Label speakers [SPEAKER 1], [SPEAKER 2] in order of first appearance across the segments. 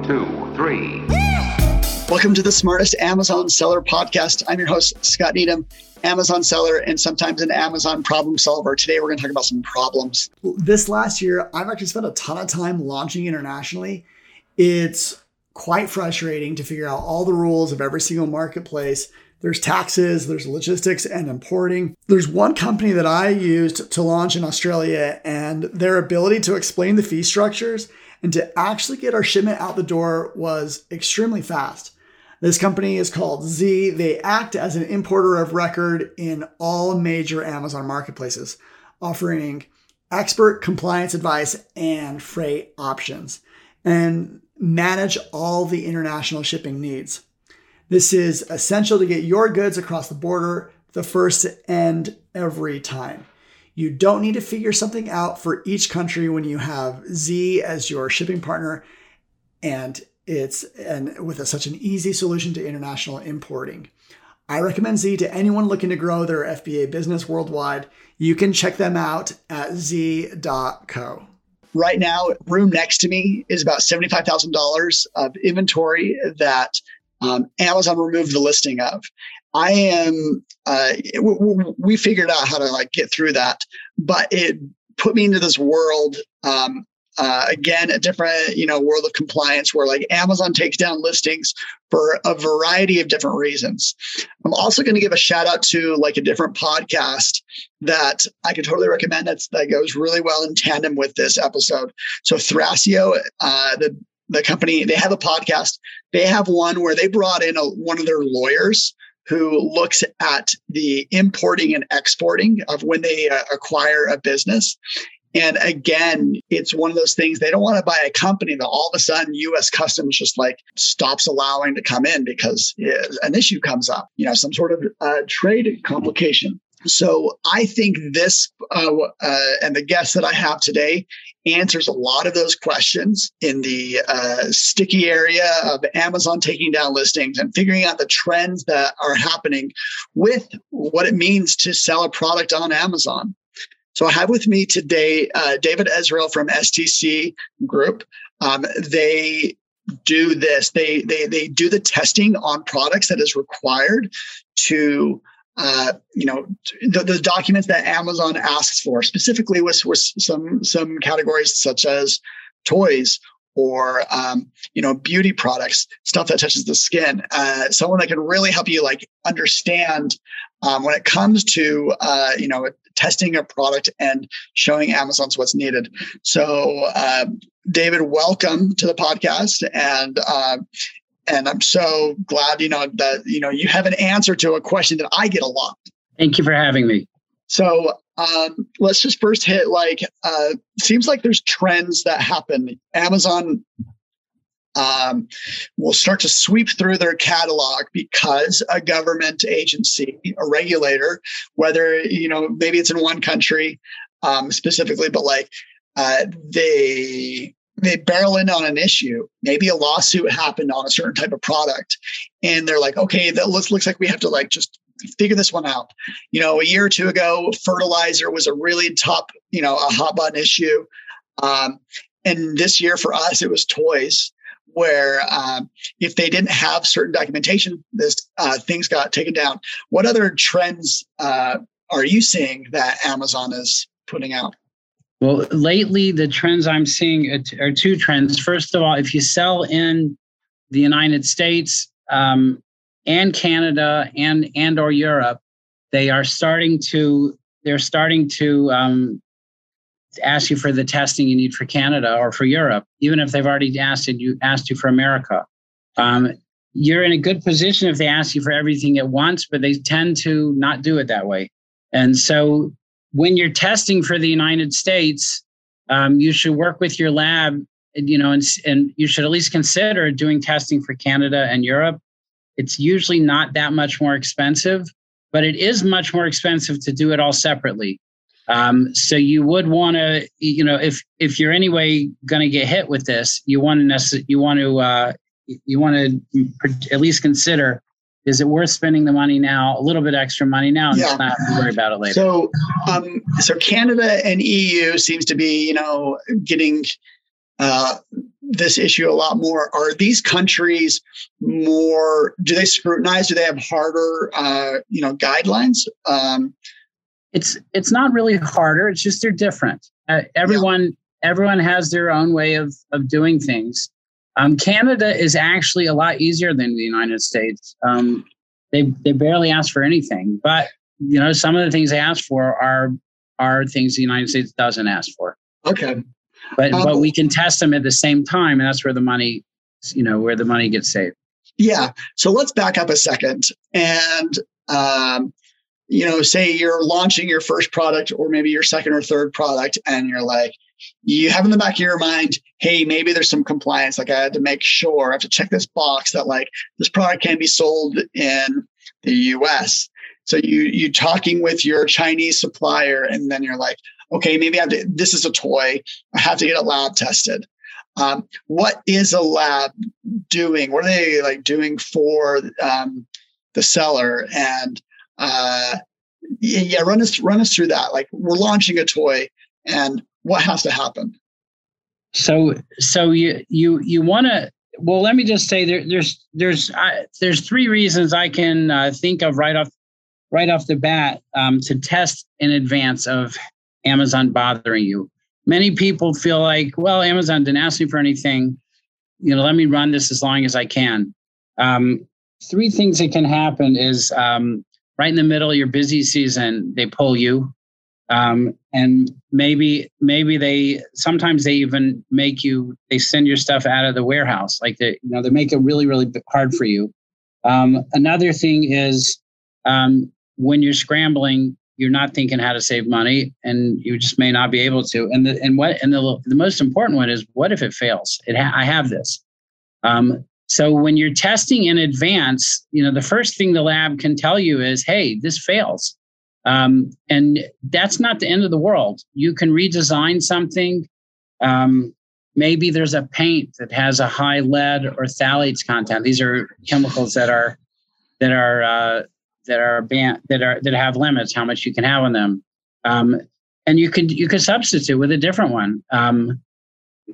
[SPEAKER 1] One, two, three.
[SPEAKER 2] Welcome to the Smartest Amazon Seller Podcast. I'm your host, Scott Needham, Amazon seller and sometimes an Amazon problem solver. Today, we're going to talk about some problems. This last year, I've actually spent a ton of time launching internationally. It's quite frustrating to figure out all the rules of every single marketplace. There's taxes, there's logistics and importing. There's one company that I used to launch in Australia, and their ability to explain the fee structures and to actually get our shipment out the door was extremely fast. This company is called Z. They act as an importer of record in all major Amazon marketplaces, offering expert compliance advice and freight options, and manage all the international shipping needs. This is essential to get your goods across the border the first and every time. You don't need to figure something out for each country when you have Z as your shipping partner and it's and with a, such an easy solution to international importing. I recommend Z to anyone looking to grow their FBA business worldwide. You can check them out at z.co. Right now, room next to me is about $75,000 of inventory that um, Amazon removed the listing of. I am, uh, we figured out how to like get through that, but it put me into this world um, uh, again, a different, you know, world of compliance where like Amazon takes down listings for a variety of different reasons. I'm also going to give a shout out to like a different podcast that I could totally recommend. That's that goes really well in tandem with this episode. So Thrasio, uh, the the company, they have a podcast. They have one where they brought in a, one of their lawyers who looks at the importing and exporting of when they uh, acquire a business and again, it's one of those things they don't want to buy a company that all of a sudden US Customs just like stops allowing to come in because an issue comes up, you know, some sort of uh, trade complication. So I think this uh, uh, and the guest that I have today answers a lot of those questions in the uh, sticky area of Amazon taking down listings and figuring out the trends that are happening with what it means to sell a product on Amazon. So I have with me today uh, David Esral from STC Group. Um, they do this. They they they do the testing on products that is required to uh, you know the, the documents that Amazon asks for, specifically with, some some categories such as toys or um, you know beauty products, stuff that touches the skin. Uh, someone that can really help you like understand um, when it comes to uh, you know testing a product and showing Amazon's what's needed. So, uh, David, welcome to the podcast, and uh, and I'm so glad you know that you know you have an answer to a question that I get a lot.
[SPEAKER 3] Thank you for having me.
[SPEAKER 2] So um, let's just first hit like uh, seems like there's trends that happen. Amazon um, will start to sweep through their catalog because a government agency, a regulator, whether you know maybe it's in one country um, specifically, but like uh, they they barrel in on an issue. Maybe a lawsuit happened on a certain type of product, and they're like, okay, that looks looks like we have to like just figure this one out. You know, a year or two ago, fertilizer was a really top, you know, a hot button issue. Um, and this year for us, it was toys where um, if they didn't have certain documentation, this uh, things got taken down. What other trends uh, are you seeing that Amazon is putting out?
[SPEAKER 3] Well, lately the trends I'm seeing are two trends. First of all, if you sell in the United States um, and Canada and and or Europe, they are starting to they're starting to um, ask you for the testing you need for Canada or for Europe, even if they've already asked you asked you for America. Um, you're in a good position if they ask you for everything at once, but they tend to not do it that way. And so when you're testing for the United States, um, you should work with your lab, you know, and, and you should at least consider doing testing for Canada and Europe. It's usually not that much more expensive, but it is much more expensive to do it all separately. Um, so you would want to, you know, if if you're anyway going to get hit with this, you want to necess- you want to uh, you want to at least consider is it worth spending the money now, a little bit extra money now, and yeah. not worry about it later.
[SPEAKER 2] So, um, so Canada and EU seems to be, you know, getting uh, this issue a lot more. Are these countries more? Do they scrutinize? Do they have harder, uh, you know, guidelines? Um,
[SPEAKER 3] it's it's not really harder. It's just they're different. Uh, everyone yeah. everyone has their own way of of doing things. Um, Canada is actually a lot easier than the United States. Um, they they barely ask for anything, but you know some of the things they ask for are are things the United States doesn't ask for.
[SPEAKER 2] Okay,
[SPEAKER 3] but um, but we can test them at the same time, and that's where the money, you know, where the money gets saved.
[SPEAKER 2] Yeah. So let's back up a second and um, you know, say you're launching your first product or maybe your second or third product, and you're like, you have in the back of your mind, hey, maybe there's some compliance. Like I had to make sure, I have to check this box that like this product can be sold in the US. So you you talking with your Chinese supplier, and then you're like, okay, maybe I have to, this is a toy. I have to get it lab tested. Um, what is a lab doing? What are they like doing for um, the seller? And uh, yeah, run us run us through that. Like we're launching a toy, and what has to happen?
[SPEAKER 3] So so you you you want to well let me just say there, there's there's uh, there's three reasons I can uh, think of right off right off the bat um, to test in advance of Amazon bothering you. Many people feel like, well, Amazon didn't ask me for anything. You know, let me run this as long as I can. Um, three things that can happen is um, right in the middle of your busy season, they pull you. Um, and maybe maybe they sometimes they even make you they send your stuff out of the warehouse like they you know they make it really really hard for you. Um, another thing is um, when you're scrambling you're not thinking how to save money and you just may not be able to. And the and what and the, the most important one is what if it fails? It ha- i have this. Um, so when you're testing in advance you know the first thing the lab can tell you is hey this fails um, and that's not the end of the world. You can redesign something. Um, maybe there's a paint that has a high lead or phthalates content. These are chemicals that are that are uh, that are banned that are that have limits how much you can have on them. Um, and you could you could substitute with a different one. Um,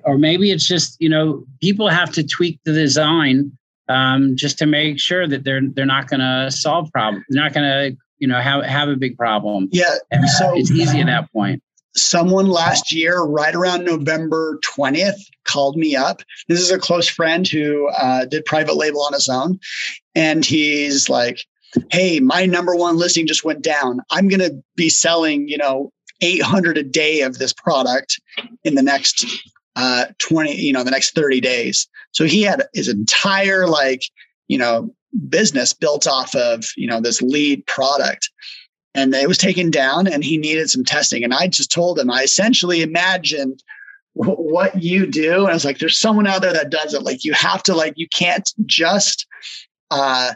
[SPEAKER 3] or maybe it's just you know people have to tweak the design um, just to make sure that they're they're not going to solve problems they're not going to you know have have a big problem
[SPEAKER 2] yeah
[SPEAKER 3] and so it's easy at that point
[SPEAKER 2] someone last year right around november 20th called me up this is a close friend who uh, did private label on his own and he's like hey, my number one listing just went down. I'm going to be selling, you know, 800 a day of this product in the next uh, 20, you know, the next 30 days. So he had his entire like, you know, business built off of, you know, this lead product. And it was taken down and he needed some testing. And I just told him, I essentially imagined what you do. And I was like, there's someone out there that does it. Like you have to like, you can't just uh,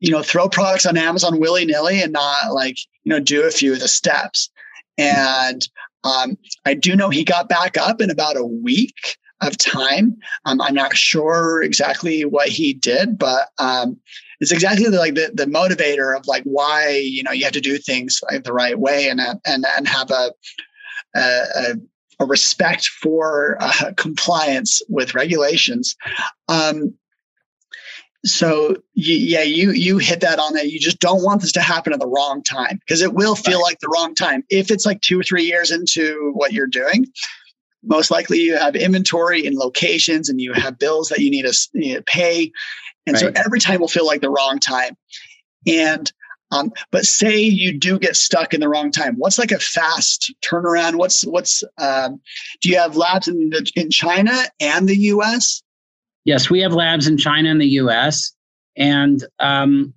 [SPEAKER 2] you know, throw products on Amazon willy nilly and not like, you know, do a few of the steps. And um, I do know he got back up in about a week of time. Um, I'm not sure exactly what he did, but um, it's exactly like the, the motivator of like why you know you have to do things like the right way and and and have a a, a respect for uh, compliance with regulations. Um, so yeah you you hit that on that you just don't want this to happen at the wrong time because it will feel right. like the wrong time if it's like two or three years into what you're doing most likely you have inventory in locations and you have bills that you need to, you need to pay and right. so every time will feel like the wrong time and um, but say you do get stuck in the wrong time what's like a fast turnaround what's what's um, do you have labs in, the, in china and the us
[SPEAKER 3] Yes, we have labs in China and the U.S. and um,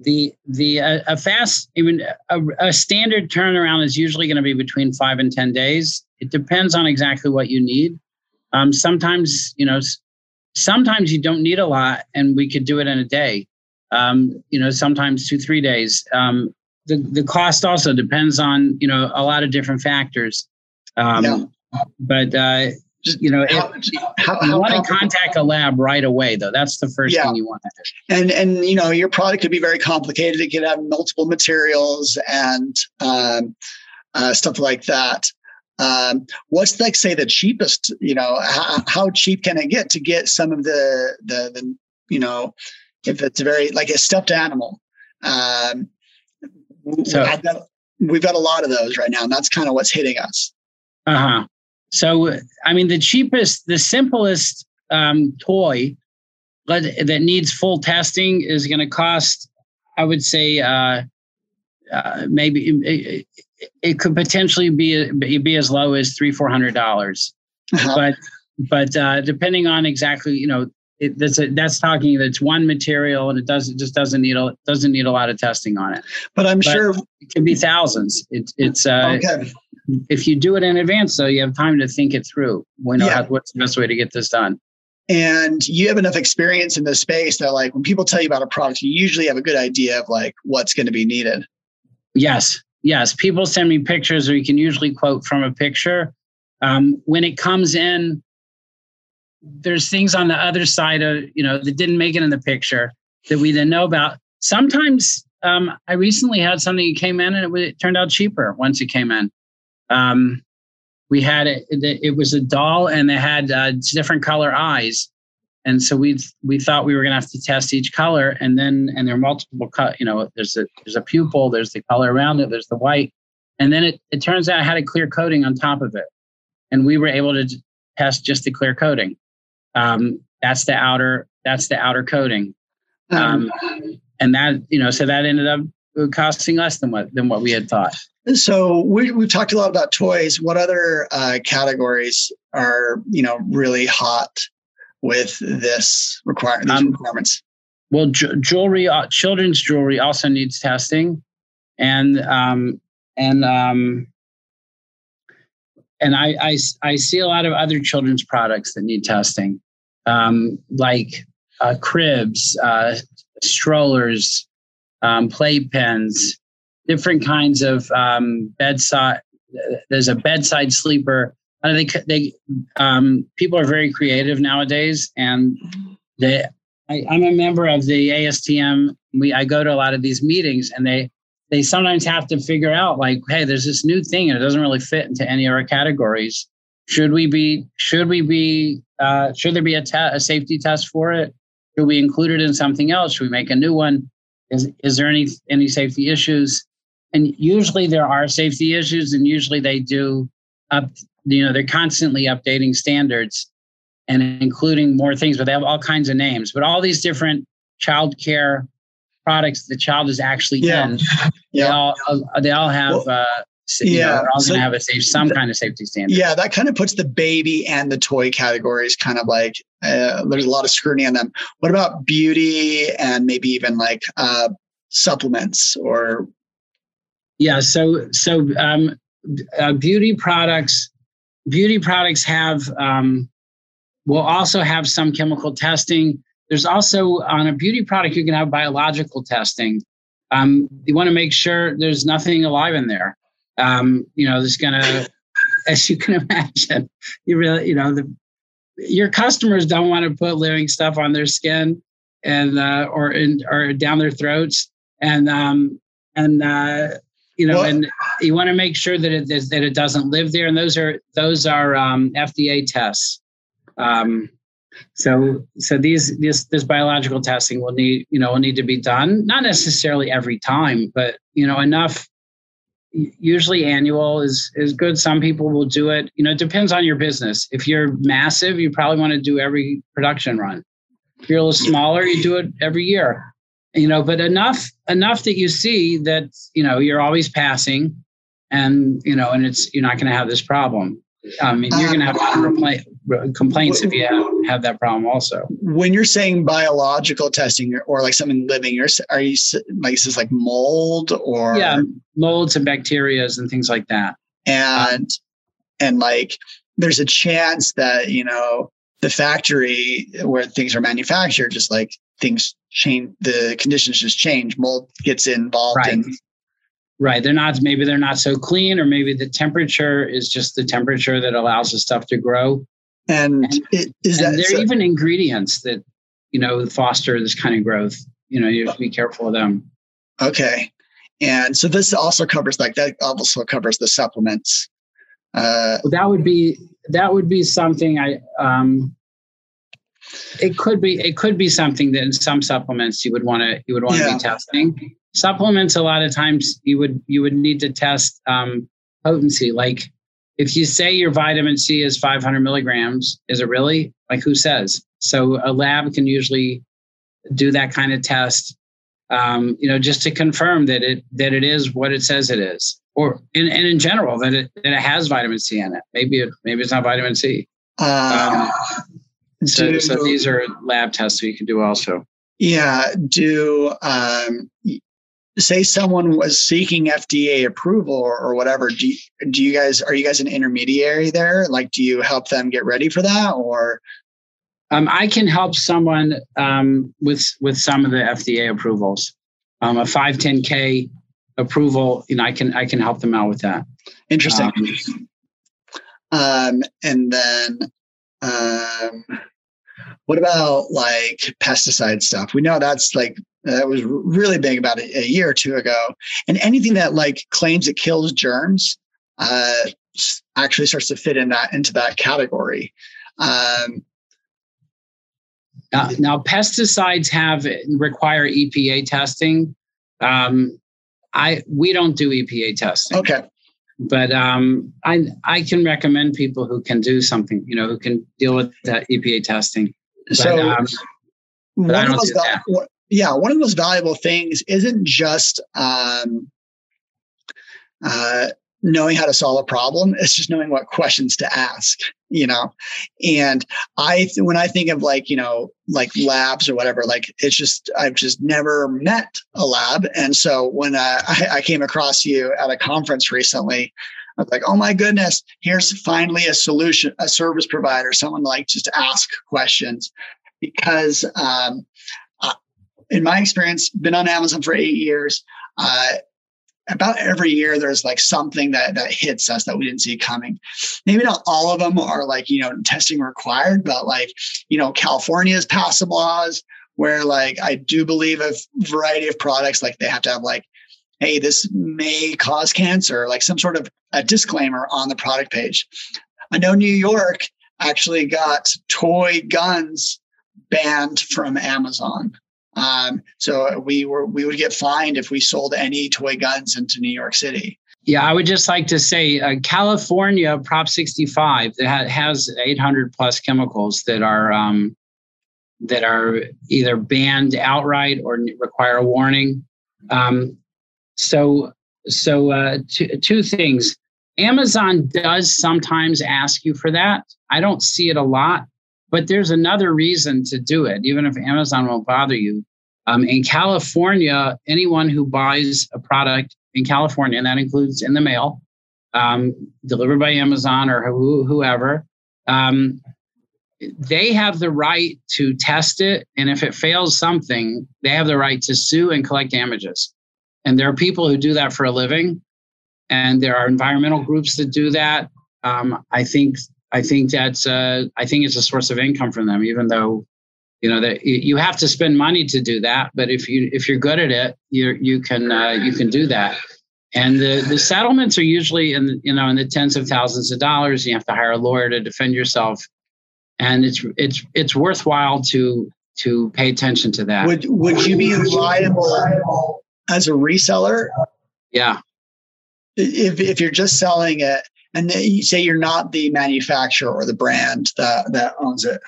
[SPEAKER 3] the the uh, a fast even a, a standard turnaround is usually going to be between five and ten days. It depends on exactly what you need. Um, sometimes you know, sometimes you don't need a lot, and we could do it in a day. Um, you know, sometimes two three days. Um, the the cost also depends on you know a lot of different factors. Um, yeah. But uh, you know, how, if, how, you how, want to contact a lab right away, though. That's the first yeah. thing you want to
[SPEAKER 2] do. And and you know, your product could be very complicated. It could have multiple materials and um, uh, stuff like that. Um, what's like say the cheapest? You know, how, how cheap can it get to get some of the the the you know, if it's a very like a stuffed animal. Um, so we've got, we've got a lot of those right now, and that's kind of what's hitting us.
[SPEAKER 3] Uh huh. So, I mean, the cheapest, the simplest um, toy that needs full testing is going to cost, I would say, uh, uh, maybe it, it, could potentially be be as low as three four hundred dollars, uh-huh. but but uh, depending on exactly you know it, that's a, that's talking that's one material and it doesn't just doesn't need a doesn't need a lot of testing on it.
[SPEAKER 2] But I'm but sure
[SPEAKER 3] it can be thousands. It's it's uh, okay. If you do it in advance, though, you have time to think it through. When yeah. how, what's the best way to get this done.
[SPEAKER 2] And you have enough experience in this space that, like, when people tell you about a product, you usually have a good idea of like what's going to be needed.
[SPEAKER 3] Yes, yes. People send me pictures, or you can usually quote from a picture. Um, when it comes in, there's things on the other side of you know that didn't make it in the picture that we didn't know about. Sometimes um, I recently had something that came in and it, it, turned out cheaper once it came in. Um, we had it, it, was a doll and they had uh, different color eyes, and so we we thought we were going to have to test each color, and then and there are multiple cut. You know, there's a there's a pupil, there's the color around it, there's the white, and then it it turns out it had a clear coating on top of it, and we were able to test just the clear coating. Um, that's the outer that's the outer coating, um, and that you know so that ended up costing less than what than what we had thought.
[SPEAKER 2] So we we've talked a lot about toys. What other uh, categories are you know really hot with this require these um, requirements?
[SPEAKER 3] Well, j- jewelry, uh, children's jewelry also needs testing, and um, and um, and I, I, I see a lot of other children's products that need testing, um, like uh, cribs, uh, strollers, um, playpens, different kinds of um, bedside. There's a bedside sleeper. I think they um, people are very creative nowadays, and they. I, I'm a member of the ASTM. We I go to a lot of these meetings, and they they sometimes have to figure out like, hey, there's this new thing and it doesn't really fit into any of our categories. Should we be? Should we be? Uh, should there be a, te- a safety test for it? Should we include it in something else? Should we make a new one? Is is there any any safety issues? And usually there are safety issues, and usually they do up. You know, they're constantly updating standards and including more things, but they have all kinds of names. But all these different childcare products the child is actually yeah. in, yeah. they all they all have well, uh, yeah, know, all so, to have a safe some kind of safety standard.
[SPEAKER 2] Yeah, that kind of puts the baby and the toy categories kind of like uh, there's a lot of scrutiny on them. What about beauty and maybe even like uh, supplements or?
[SPEAKER 3] Yeah, so so um, uh, beauty products, beauty products have um, will also have some chemical testing there's also on a beauty product, you can have biological testing. Um, you want to make sure there's nothing alive in there. Um, you know, there's going to, as you can imagine, you really, you know, the, your customers don't want to put living stuff on their skin and uh, or in or down their throats and um, and uh, you know and you want to make sure that it that it doesn't live there and those are those are um, FDA tests. Um, so, so these this this biological testing will need you know will need to be done. Not necessarily every time, but you know enough. Usually annual is is good. Some people will do it. You know, it depends on your business. If you're massive, you probably want to do every production run. If you're a little smaller, you do it every year. You know, but enough enough that you see that you know you're always passing, and you know, and it's you're not going to have this problem. I mean, you're going to have a lot of repla- complaints if you have, have that problem also.
[SPEAKER 2] When you're saying biological testing or like something living, you're, are you like, is this like mold or?
[SPEAKER 3] Yeah, molds and bacterias and things like that.
[SPEAKER 2] And, um, and like, there's a chance that, you know, the factory where things are manufactured, just like things change, the conditions just change, mold gets involved right. in
[SPEAKER 3] Right. They're not, maybe they're not so clean, or maybe the temperature is just the temperature that allows the stuff to grow.
[SPEAKER 2] And, and it, is and that
[SPEAKER 3] there are even ingredients that, you know, foster this kind of growth. You know, you have to be careful of them.
[SPEAKER 2] Okay. And so this also covers like that also covers the supplements. Uh,
[SPEAKER 3] that would be that would be something I um, it could be it could be something that in some supplements you would want to you would want to yeah. be testing. Supplements a lot of times you would you would need to test um, potency. Like if you say your vitamin C is 500 milligrams, is it really? Like who says? So a lab can usually do that kind of test, um, you know, just to confirm that it that it is what it says it is, or in, and in general that it that it has vitamin C in it. Maybe it maybe it's not vitamin C. Uh, um, so, so these are lab tests that you can do also.
[SPEAKER 2] Yeah. Do um, say someone was seeking FDA approval or, or, whatever? Do you, do you guys are you guys an intermediary there? Like, do you help them get ready for that, or?
[SPEAKER 3] Um, I can help someone um, with with some of the FDA approvals. Um, a 510k approval, you know, I can I can help them out with that.
[SPEAKER 2] Interesting. Um, um and then um, what about like pesticide stuff? We know that's like that was really big about a, a year or two ago. And anything that like claims it kills germs uh, actually starts to fit in that into that category. Um,
[SPEAKER 3] now, now, pesticides have require EPA testing. Um, I we don't do EPA testing.
[SPEAKER 2] Okay
[SPEAKER 3] but um, I I can recommend people who can do something, you know, who can deal with that EPA testing. But,
[SPEAKER 2] so, um, one of val- yeah, one of the most valuable things isn't just um, uh, knowing how to solve a problem; it's just knowing what questions to ask. You know, and I when I think of like you know like labs or whatever, like it's just I've just never met a lab, and so when uh, I, I came across you at a conference recently, I was like, oh my goodness, here's finally a solution, a service provider, someone like just ask questions. Because um, in my experience, been on Amazon for eight years. Uh, about every year there's like something that that hits us that we didn't see coming maybe not all of them are like you know testing required but like you know california has passed some laws where like i do believe a variety of products like they have to have like hey, this may cause cancer, like some sort of a disclaimer on the product page. I know New York actually got toy guns banned from Amazon. Um, so we were we would get fined if we sold any toy guns into New York City.
[SPEAKER 3] Yeah, I would just like to say uh, California Prop 65 that has 800 plus chemicals that are um, that are either banned outright or require a warning. Um, so, so uh, two, two things. Amazon does sometimes ask you for that. I don't see it a lot, but there's another reason to do it, even if Amazon won't bother you. Um, in California, anyone who buys a product in California, and that includes in the mail, um, delivered by Amazon or who, whoever, um, they have the right to test it. And if it fails something, they have the right to sue and collect damages. And there are people who do that for a living, and there are environmental groups that do that. Um, I think I think that's uh, I think it's a source of income for them, even though you know that you have to spend money to do that. But if you if you're good at it, you you can uh, you can do that. And the the settlements are usually in you know in the tens of thousands of dollars. You have to hire a lawyer to defend yourself, and it's it's it's worthwhile to to pay attention to that.
[SPEAKER 2] Would would you be liable as a reseller.
[SPEAKER 3] Yeah.
[SPEAKER 2] If, if you're just selling it and they say you're not the manufacturer or the brand that, that owns it.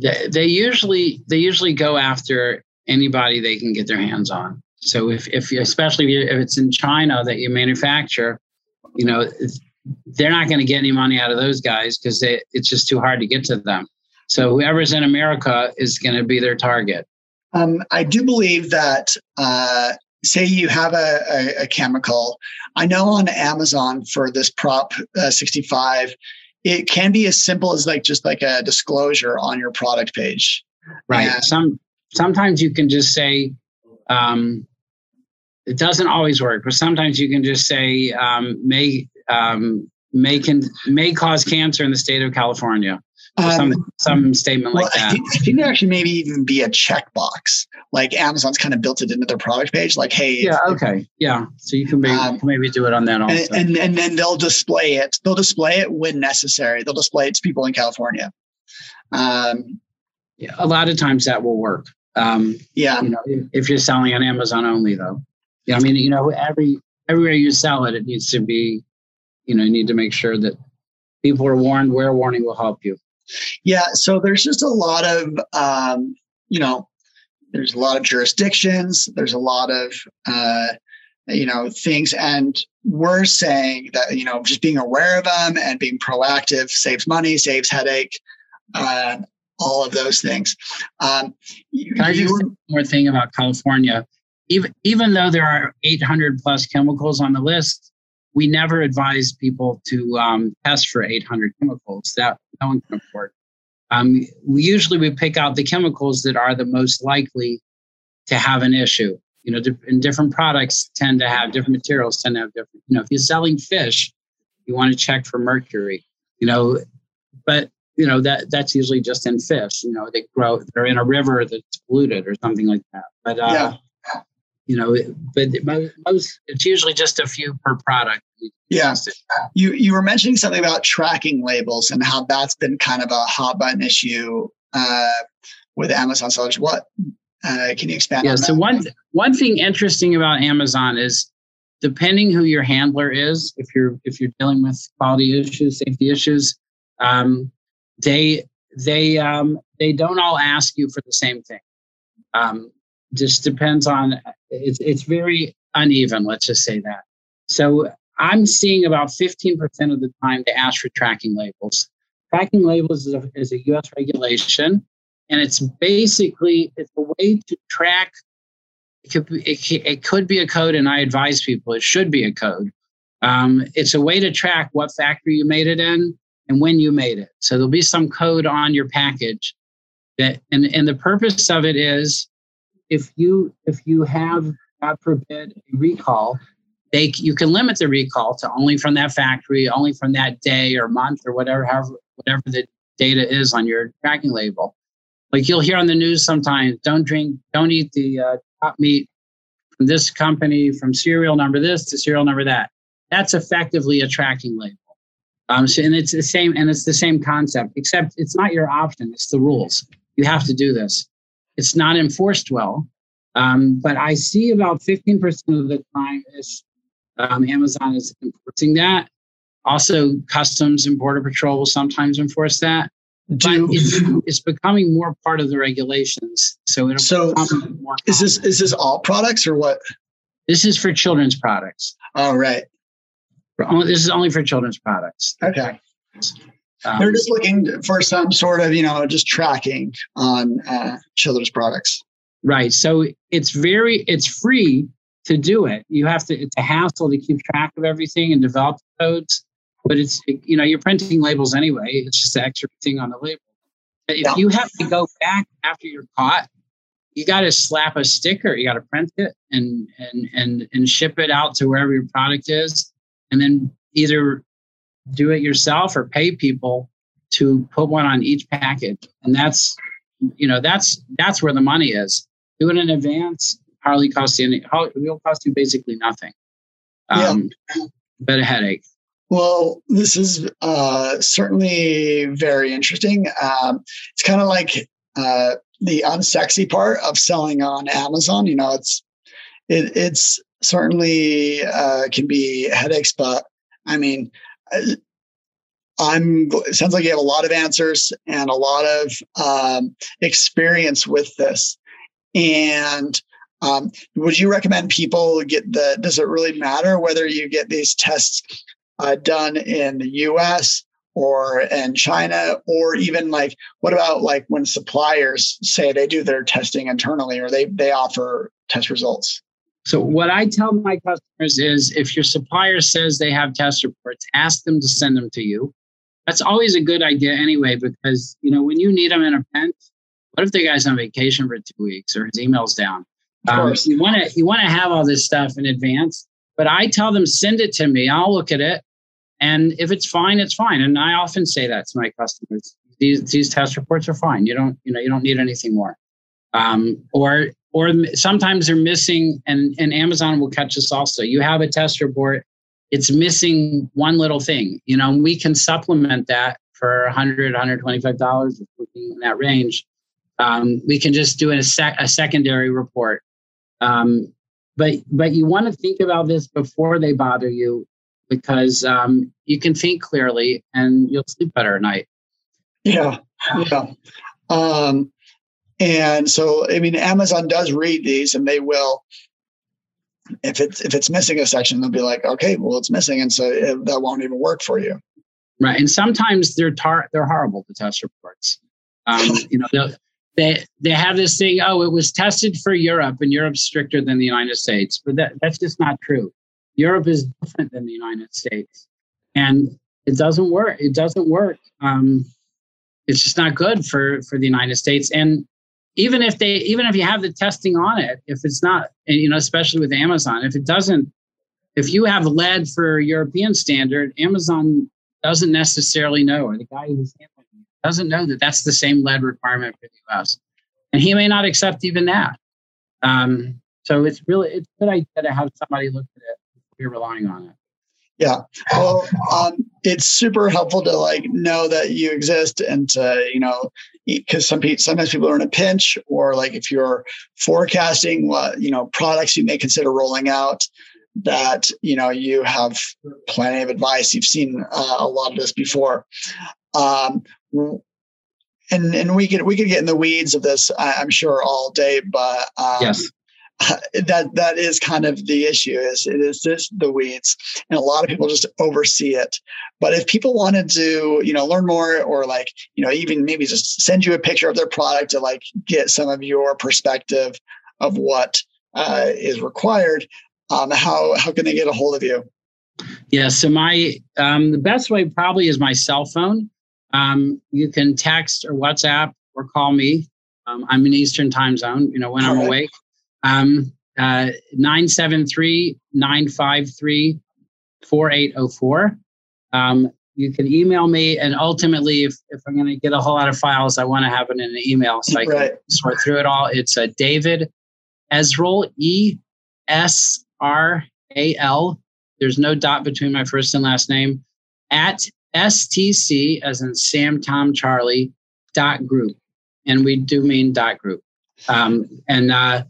[SPEAKER 3] They, they usually they usually go after anybody they can get their hands on. So if, if especially if it's in China that you manufacture, you know, they're not going to get any money out of those guys because it's just too hard to get to them. So whoever's in America is going to be their target.
[SPEAKER 2] Um, I do believe that uh, say you have a, a, a, chemical. I know on Amazon for this Prop uh, 65, it can be as simple as like just like a disclosure on your product page.
[SPEAKER 3] Right. And Some sometimes you can just say, um, it doesn't always work, but sometimes you can just say um, may um, may can may cause cancer in the state of California. Um, some some statement like well, that. I
[SPEAKER 2] think, I think there actually maybe even be a checkbox like Amazon's kind of built it into their product page. Like, hey,
[SPEAKER 3] yeah, okay, yeah. So you can maybe, um, maybe do it on that also,
[SPEAKER 2] and, and, and then they'll display it. They'll display it when necessary. They'll display it to people in California. Um,
[SPEAKER 3] yeah, a lot of times that will work. Um,
[SPEAKER 2] yeah,
[SPEAKER 3] you know, if you're selling on Amazon only, though. Yeah, I mean, you know, every everywhere you sell it, it needs to be, you know, you need to make sure that people are warned where warning will help you.
[SPEAKER 2] Yeah, so there's just a lot of, um, you know, there's a lot of jurisdictions. There's a lot of, uh, you know, things, and we're saying that you know, just being aware of them and being proactive saves money, saves headache. Uh, all of those things. Um,
[SPEAKER 3] Can I just one more thing about California? Even even though there are 800 plus chemicals on the list, we never advise people to um, test for 800 chemicals that no one can afford. Um, we usually we pick out the chemicals that are the most likely to have an issue. You know, and different products tend to have different materials tend to have different. You know, if you're selling fish, you want to check for mercury. You know, but you know that that's usually just in fish. You know, they grow they're in a river that's polluted or something like that. But uh, yeah you know, but most it's usually just a few per product.
[SPEAKER 2] Yeah, you you were mentioning something about tracking labels and how that's been kind of a hot button issue uh, with Amazon sellers. What uh, can you expand?
[SPEAKER 3] Yeah,
[SPEAKER 2] on
[SPEAKER 3] so one one thing interesting about Amazon is depending who your handler is, if you're if you're dealing with quality issues, safety issues, um, they they um, they don't all ask you for the same thing. Um, just depends on it's it's very uneven let's just say that so i'm seeing about 15% of the time to ask for tracking labels. Tracking labels is a, is a us regulation and it's basically it's a way to track it could, be, it, it could be a code and i advise people it should be a code. Um, it's a way to track what factory you made it in and when you made it. So there'll be some code on your package that and, and the purpose of it is if you if you have God forbid a recall, they you can limit the recall to only from that factory, only from that day or month or whatever, however whatever the data is on your tracking label. Like you'll hear on the news sometimes, don't drink, don't eat the uh, top meat from this company, from serial number this to serial number that. That's effectively a tracking label. Um, so, and it's the same, and it's the same concept, except it's not your option; it's the rules. You have to do this. It's not enforced well. Um, but I see about 15% of the time is um, Amazon is enforcing that. Also, Customs and Border Patrol will sometimes enforce that. Do, but it's, it's becoming more part of the regulations. So it'll
[SPEAKER 2] so is this is this all products or what?
[SPEAKER 3] This is for children's products.
[SPEAKER 2] Oh, right.
[SPEAKER 3] This is only for children's products.
[SPEAKER 2] Okay. Um, They're just looking for some sort of, you know, just tracking on uh, children's products.
[SPEAKER 3] Right. So it's very, it's free to do it. You have to, it's a hassle to keep track of everything and develop codes, but it's, you know, you're printing labels anyway. It's just the extra thing on the label. If yeah. you have to go back after you're caught, you got to slap a sticker. You got to print it and and and and ship it out to wherever your product is, and then either do it yourself or pay people to put one on each package. And that's, you know, that's that's where the money is. Do it in advance. Hardly cost you any. It will cost you basically nothing. Um, yeah. But a headache.
[SPEAKER 2] Well, this is uh, certainly very interesting. Um, it's kind of like uh, the unsexy part of selling on Amazon. You know, it's it, it's certainly uh, can be headaches, but I mean, I'm. It sounds like you have a lot of answers and a lot of um, experience with this. And um, would you recommend people get the? Does it really matter whether you get these tests uh, done in the U.S. or in China, or even like what about like when suppliers say they do their testing internally or they they offer test results?
[SPEAKER 3] So what I tell my customers is if your supplier says they have test reports, ask them to send them to you. That's always a good idea anyway, because you know, when you need them in a pinch, what if the guy's on vacation for two weeks or his email's down? Um, you want to you want to have all this stuff in advance. But I tell them send it to me. I'll look at it, and if it's fine, it's fine. And I often say that to my customers: these these test reports are fine. You don't you know you don't need anything more. Um, or or sometimes they're missing, and, and Amazon will catch us also. You have a test report, it's missing one little thing, you know, we can supplement that for 100 $125 in that range. Um, we can just do a, sec- a secondary report. Um, but but you want to think about this before they bother you because um, you can think clearly and you'll sleep better at night.
[SPEAKER 2] Yeah, yeah. Um, and so, I mean, Amazon does read these, and they will. If it's if it's missing a section, they'll be like, "Okay, well, it's missing," and so it, that won't even work for you.
[SPEAKER 3] Right, and sometimes they're tar- they're horrible. The test reports. Um, you know, they they have this thing. Oh, it was tested for Europe, and Europe's stricter than the United States, but that that's just not true. Europe is different than the United States, and it doesn't work. It doesn't work. Um, it's just not good for for the United States. And even if they, even if you have the testing on it, if it's not, you know, especially with Amazon, if it doesn't, if you have lead for European standard, Amazon doesn't necessarily know, or the guy who's doesn't know that that's the same lead requirement for the U.S. And he may not accept even that. Um, so it's really it's a good idea to have somebody look at it you're relying on it.
[SPEAKER 2] Yeah. Well, um, it's super helpful to like know that you exist and to, you know, because some people, sometimes people are in a pinch or like if you're forecasting what, you know, products you may consider rolling out that, you know, you have plenty of advice. You've seen uh, a lot of this before. Um, and, and we could, we could get in the weeds of this, I'm sure all day, but, um,
[SPEAKER 3] yes.
[SPEAKER 2] that that is kind of the issue is it is just the weeds and a lot of people just oversee it. But if people wanted to you know learn more or like you know even maybe just send you a picture of their product to like get some of your perspective of what uh, is required um, how how can they get a hold of you?
[SPEAKER 3] Yeah so my um, the best way probably is my cell phone um, you can text or whatsapp or call me um, i'm in eastern time zone you know when All i'm right. awake um, uh, 973 953 4804. Um, you can email me, and ultimately, if, if I'm going to get a whole lot of files, I want to have it in an email so I right. can sort through it all. It's uh, David Esral, E S R A L. There's no dot between my first and last name at STC, as in Sam, Tom, Charlie, dot group. And we do mean dot group. Um, and uh,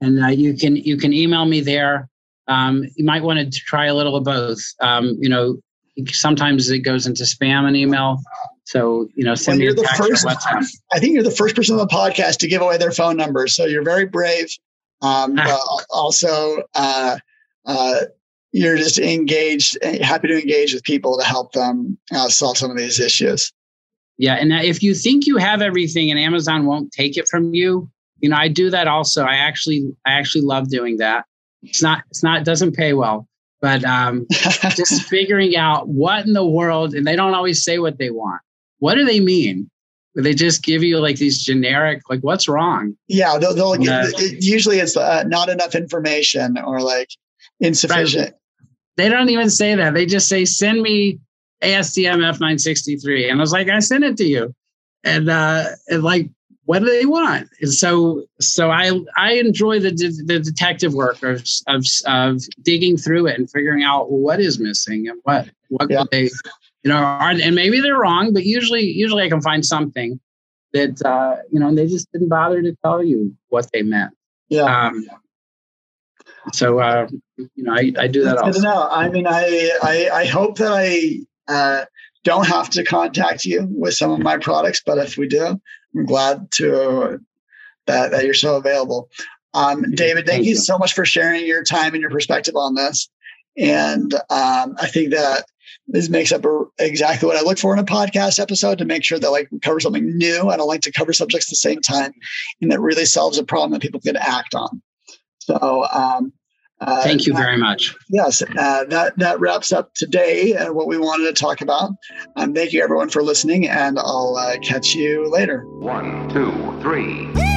[SPEAKER 3] and uh, you can you can email me there. Um, you might want to try a little of both. Um, you know, sometimes it goes into spam and email. So you know, send well, me a text first, or WhatsApp.
[SPEAKER 2] I think you're the first person on the podcast to give away their phone number, so you're very brave. Um, also, uh, uh, you're just engaged, happy to engage with people to help them uh, solve some of these issues.
[SPEAKER 3] Yeah, and if you think you have everything and Amazon won't take it from you, you know i do that also. I actually i actually love doing that. It's not it's not it doesn't pay well but um just figuring out what in the world and they don't always say what they want. What do they mean? They just give you like these generic like what's wrong?
[SPEAKER 2] Yeah they'll, they'll uh, usually it's uh, not enough information or like insufficient.
[SPEAKER 3] They don't even say that they just say send me ASTM F963 and I was like I sent it to you and uh and like what do they want? And so, so I I enjoy the the detective work of, of of digging through it and figuring out what is missing and what what yeah. they, you know, are and maybe they're wrong, but usually usually I can find something that uh, you know they just didn't bother to tell you what they meant.
[SPEAKER 2] Yeah. Um,
[SPEAKER 3] so uh, you know, I, I do that.
[SPEAKER 2] That's also. know. I mean, I, I I hope that I uh, don't have to contact you with some of my products, but if we do, I'm glad to that, that you're so available. Um, David, thank, thank you, you, so much for sharing your time and your perspective on this. And um, I think that this makes up a, exactly what I look for in a podcast episode to make sure that like we cover something new. I don't like to cover subjects at the same time, and that really solves a problem that people can act on. So um,
[SPEAKER 3] uh, Thank you very much.
[SPEAKER 2] Yes, uh, that that wraps up today and what we wanted to talk about. Um, thank you everyone for listening, and I'll uh, catch you later.
[SPEAKER 1] One, two, three.